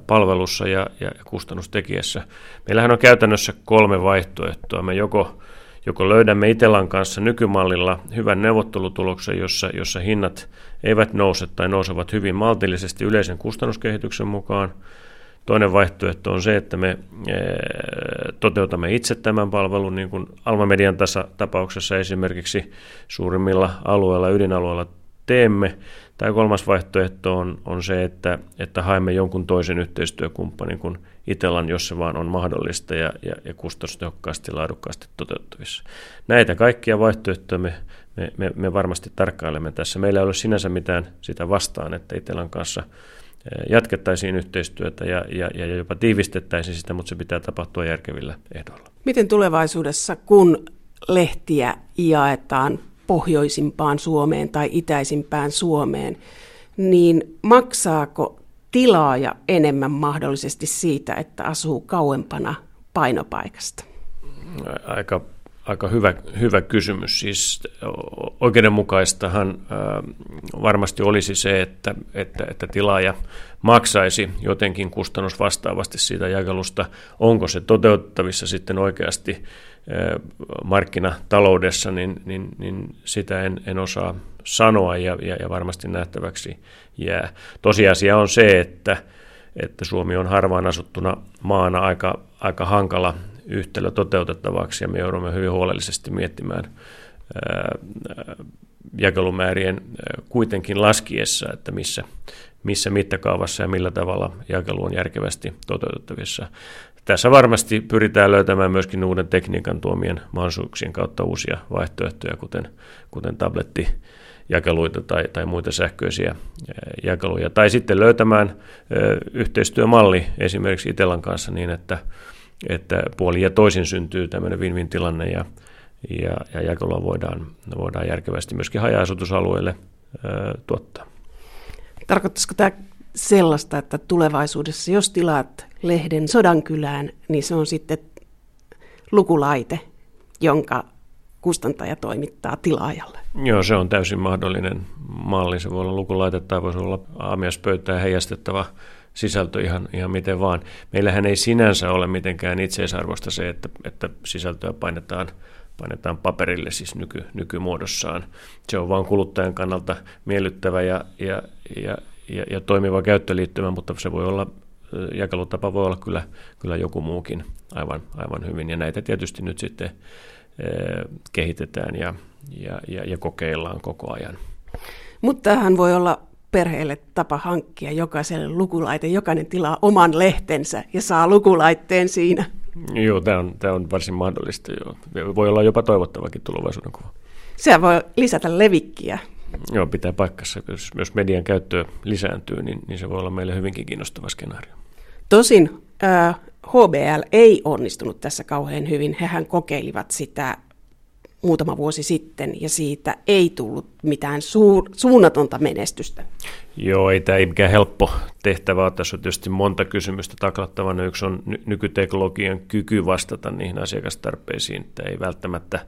palvelussa ja, ja kustannustekijässä. Meillähän on käytännössä kolme vaihtoehtoa. Me joko, joko löydämme Itellan kanssa nykymallilla hyvän neuvottelutuloksen, jossa, jossa hinnat eivät nouse tai nousevat hyvin maltillisesti yleisen kustannuskehityksen mukaan – Toinen vaihtoehto on se, että me eh, toteutamme itse tämän palvelun, niin kuin Alma Median tasa, tapauksessa esimerkiksi suurimmilla alueilla, ydinalueilla teemme. Tai kolmas vaihtoehto on, on se, että, että haemme jonkun toisen yhteistyökumppanin kuin Itellan, jos se vaan on mahdollista ja, ja, ja kustannustehokkaasti ja laadukkaasti toteuttavissa. Näitä kaikkia vaihtoehtoja me, me, me, varmasti tarkkailemme tässä. Meillä ei ole sinänsä mitään sitä vastaan, että Itellan kanssa – jatkettaisiin yhteistyötä ja, ja, ja jopa tiivistettäisiin sitä, mutta se pitää tapahtua järkevillä ehdoilla. Miten tulevaisuudessa, kun lehtiä jaetaan pohjoisimpaan Suomeen tai itäisimpään Suomeen, niin maksaako tilaaja enemmän mahdollisesti siitä, että asuu kauempana painopaikasta? Aika aika hyvä, hyvä kysymys. Siis oikeudenmukaistahan varmasti olisi se, että, että, että tilaaja maksaisi jotenkin kustannus vastaavasti siitä jakelusta. Onko se toteuttavissa sitten oikeasti markkinataloudessa, niin, niin, niin sitä en, en osaa sanoa ja, ja, ja varmasti nähtäväksi jää. Tosiasia on se, että, että Suomi on harvaan asuttuna maana aika, aika hankala yhtälö toteutettavaksi ja me joudumme hyvin huolellisesti miettimään jakelumäärien kuitenkin laskiessa, että missä, missä mittakaavassa ja millä tavalla jakelu on järkevästi toteutettavissa. Tässä varmasti pyritään löytämään myöskin uuden tekniikan tuomien mahdollisuuksien kautta uusia vaihtoehtoja, kuten, kuten tabletti, jakeluita tai, tai muita sähköisiä jakeluja. Tai sitten löytämään yhteistyömalli esimerkiksi Itellan kanssa niin, että että puoli ja toisin syntyy tämmöinen win-win tilanne ja, ja, ja jakelua voidaan, voidaan järkevästi myöskin haja-asutusalueille ää, tuottaa. Tarkoittaisiko tämä sellaista, että tulevaisuudessa, jos tilaat lehden Sodankylään, niin se on sitten lukulaite, jonka kustantaja toimittaa tilaajalle? Joo, se on täysin mahdollinen malli. Se voi olla lukulaite tai voisi olla aamiaspöytään heijastettava sisältö ihan, ihan miten vaan. Meillähän ei sinänsä ole mitenkään itseisarvosta se, että, että sisältöä painetaan, painetaan paperille siis nyky, nykymuodossaan. Se on vain kuluttajan kannalta miellyttävä ja, ja, ja, ja, ja toimiva käyttöliittymä, mutta se voi olla, jakelutapa voi olla kyllä, kyllä joku muukin aivan, aivan hyvin. Ja näitä tietysti nyt sitten kehitetään ja, ja, ja, ja kokeillaan koko ajan. Mutta tähän voi olla perheelle tapa hankkia jokaiselle lukulaite. Jokainen tilaa oman lehtensä ja saa lukulaitteen siinä. Joo, tämä on, tämä on varsin mahdollista. Joo. Voi olla jopa toivottavakin tulevaisuuden kuva. Se voi lisätä levikkiä. Joo, pitää paikassa. Jos, jos median käyttö lisääntyy, niin, niin se voi olla meille hyvinkin kiinnostava skenaario. Tosin äh, HBL ei onnistunut tässä kauhean hyvin. Hehän kokeilivat sitä muutama vuosi sitten, ja siitä ei tullut mitään suur, suunnatonta menestystä. Joo, ei tämä ei mikään helppo tehtävä ole. Tässä on tietysti monta kysymystä taklattavana. Yksi on nykyteknologian kyky vastata niihin asiakastarpeisiin. Tämä ei välttämättä,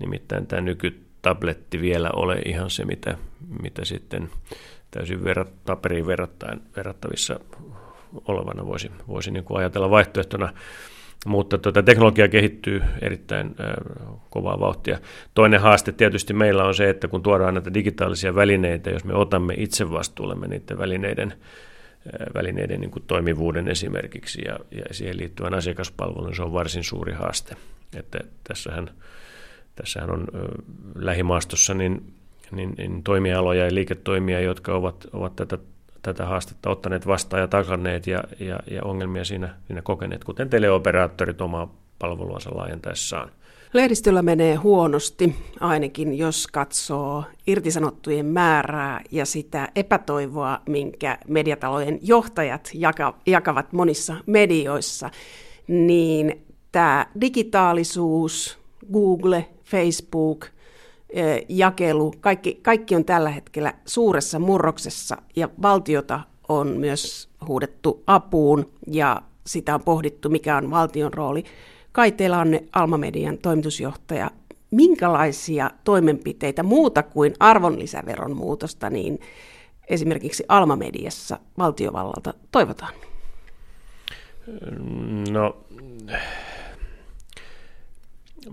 nimittäin tämä nykytabletti vielä ole ihan se, mitä, mitä sitten täysin verrat, paperiin verrattain, verrattavissa olevana voisi, voisi niin kuin ajatella vaihtoehtona mutta tuota, teknologia kehittyy erittäin äh, kovaa vauhtia. Toinen haaste tietysti meillä on se, että kun tuodaan näitä digitaalisia välineitä, jos me otamme itse vastuullemme niiden välineiden välineiden niin toimivuuden esimerkiksi ja, ja siihen liittyvän asiakaspalvelun se on varsin suuri haaste. Että tässähän, tässähän on lähimaastossa niin, niin, niin toimialoja ja liiketoimia, jotka ovat, ovat tätä, tätä haastetta ottaneet vastaan ja takanneet ja, ja, ja ongelmia siinä, siinä kokeneet, kuten teleoperaattorit omaa palveluansa laajentaessaan. Lehdistöllä menee huonosti, ainakin jos katsoo irtisanottujen määrää ja sitä epätoivoa, minkä mediatalojen johtajat jakavat monissa medioissa, niin tämä digitaalisuus, Google, Facebook, jakelu, kaikki, kaikki on tällä hetkellä suuressa murroksessa ja valtiota on myös huudettu apuun ja sitä on pohdittu, mikä on valtion rooli. Kai teillä on Alma-median toimitusjohtaja. Minkälaisia toimenpiteitä muuta kuin arvonlisäveron muutosta, niin esimerkiksi Alma-mediassa valtiovallalta toivotaan? No,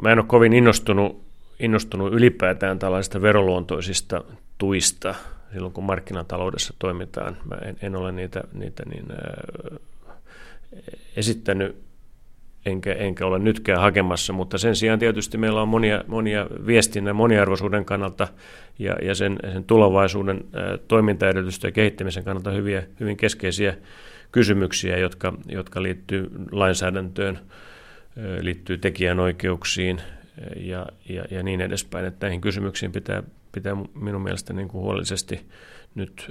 mä en ole kovin innostunut, innostunut ylipäätään tällaisista veroluontoisista tuista silloin, kun markkinataloudessa toimitaan. Mä en, en ole niitä, niitä niin, äh, esittänyt enkä, enkä ole nytkään hakemassa, mutta sen sijaan tietysti meillä on monia, monia viestinnän moniarvoisuuden kannalta ja, ja sen, sen tulevaisuuden ä, toimintaedellytysten ja kehittämisen kannalta hyviä, hyvin keskeisiä kysymyksiä, jotka, jotka liittyy lainsäädäntöön, liittyy tekijänoikeuksiin ja, ja, ja niin edespäin. Että näihin kysymyksiin pitää, pitää minun mielestäni niin kuin huolellisesti nyt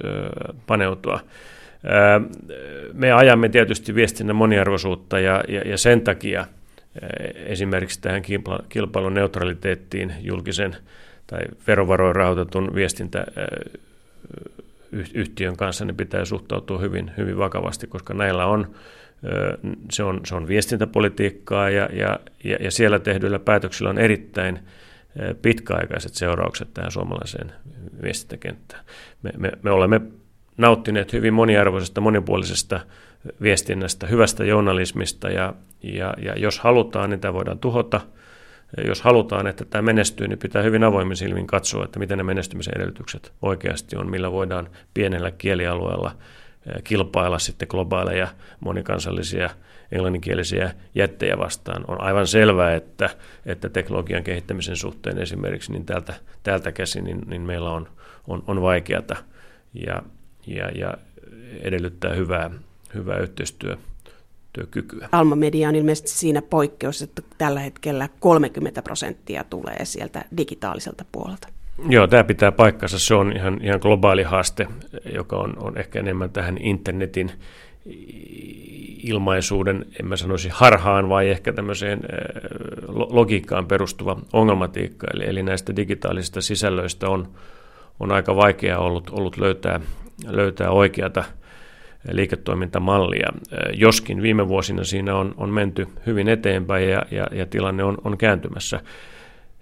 paneutua. Me ajamme tietysti viestinnän moniarvoisuutta ja, ja, ja sen takia esimerkiksi tähän kilpailun neutraliteettiin julkisen tai verovaroin rahoitetun viestintäyhtiön kanssa niin pitää suhtautua hyvin, hyvin vakavasti, koska näillä on se on, se on viestintäpolitiikkaa ja, ja, ja siellä tehdyillä päätöksillä on erittäin pitkäaikaiset seuraukset tähän suomalaiseen viestintäkenttään. Me, me, me olemme nauttineet hyvin moniarvoisesta, monipuolisesta viestinnästä, hyvästä journalismista ja, ja, ja jos halutaan, niin tämä voidaan tuhota. Jos halutaan, että tämä menestyy, niin pitää hyvin avoimin silmin katsoa, että miten ne menestymisen edellytykset oikeasti on, millä voidaan pienellä kielialueella kilpailla sitten globaaleja monikansallisia englanninkielisiä jättejä vastaan. On aivan selvää, että, että teknologian kehittämisen suhteen esimerkiksi niin täältä, täältä käsin niin, niin meillä on, on, on vaikeata. Ja, ja, ja edellyttää hyvää, hyvää yhteistyökykyä. Alma Media on ilmeisesti siinä poikkeus, että tällä hetkellä 30 prosenttia tulee sieltä digitaaliselta puolelta. Joo, tämä pitää paikkansa. Se on ihan, ihan globaali haaste, joka on, on ehkä enemmän tähän internetin ilmaisuuden, en mä sanoisi harhaan, vai ehkä tämmöiseen logiikkaan perustuva ongelmatiikka. Eli, eli näistä digitaalisista sisällöistä on, on aika vaikea ollut, ollut löytää löytää oikeata liiketoimintamallia. Joskin viime vuosina siinä on, on menty hyvin eteenpäin ja, ja, ja tilanne on, on kääntymässä.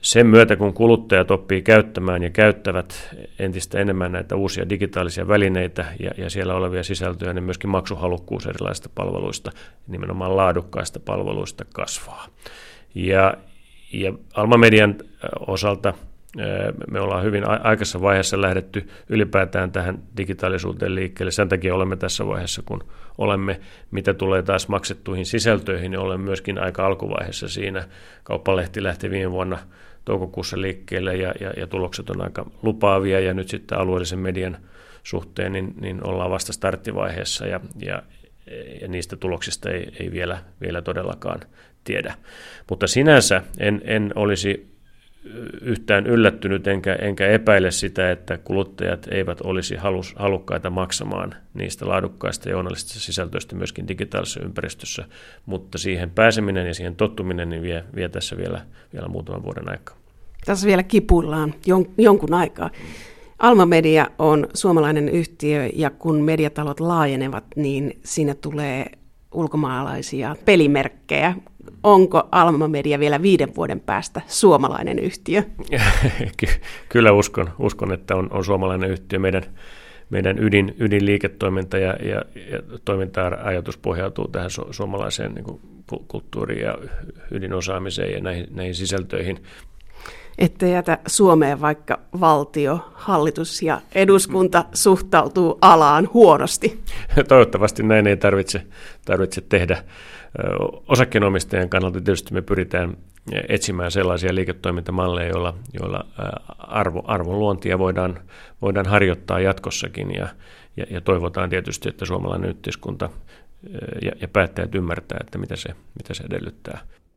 Sen myötä, kun kuluttajat oppii käyttämään ja käyttävät entistä enemmän näitä uusia digitaalisia välineitä ja, ja siellä olevia sisältöjä, niin myöskin maksuhalukkuus erilaisista palveluista, nimenomaan laadukkaista palveluista kasvaa. Ja, ja Alma Median osalta – me ollaan hyvin aikaisessa vaiheessa lähdetty ylipäätään tähän digitaalisuuteen liikkeelle. Sen takia olemme tässä vaiheessa, kun olemme, mitä tulee taas maksettuihin sisältöihin, niin olemme myöskin aika alkuvaiheessa siinä. Kauppalehti lähti viime vuonna toukokuussa liikkeelle ja, ja, ja tulokset on aika lupaavia ja nyt sitten alueellisen median suhteen niin, niin ollaan vasta starttivaiheessa ja, ja, ja niistä tuloksista ei, ei vielä, vielä todellakaan tiedä. Mutta sinänsä en, en olisi yhtään yllättynyt enkä, enkä epäile sitä, että kuluttajat eivät olisi halus, halukkaita maksamaan niistä laadukkaista journalistisista sisältöistä myöskin digitaalisessa ympäristössä, mutta siihen pääseminen ja siihen tottuminen niin vie, vie tässä vielä, vielä muutaman vuoden aikaa. Tässä vielä kipuillaan jon, jonkun aikaa. Alma Media on suomalainen yhtiö ja kun mediatalot laajenevat, niin siinä tulee ulkomaalaisia pelimerkkejä onko Alma Media vielä viiden vuoden päästä suomalainen yhtiö? Kyllä uskon, uskon että on, on suomalainen yhtiö. Meidän, meidän ydin, ydinliiketoiminta ja, ja, ja toiminta-ajatus pohjautuu tähän su, suomalaiseen niin kuin, kulttuuriin ja ydinosaamiseen ja näihin, näihin sisältöihin. Että jätä Suomeen vaikka valtio, hallitus ja eduskunta suhtautuu alaan huonosti. Toivottavasti näin ei tarvitse, tarvitse tehdä. Osakkeenomistajien kannalta tietysti me pyritään etsimään sellaisia liiketoimintamalleja, joilla, joilla arvo, arvon luontia voidaan, voidaan harjoittaa jatkossakin ja, ja, ja toivotaan tietysti, että suomalainen yhteiskunta ja, ja päättäjät ymmärtää, että mitä se, mitä se edellyttää.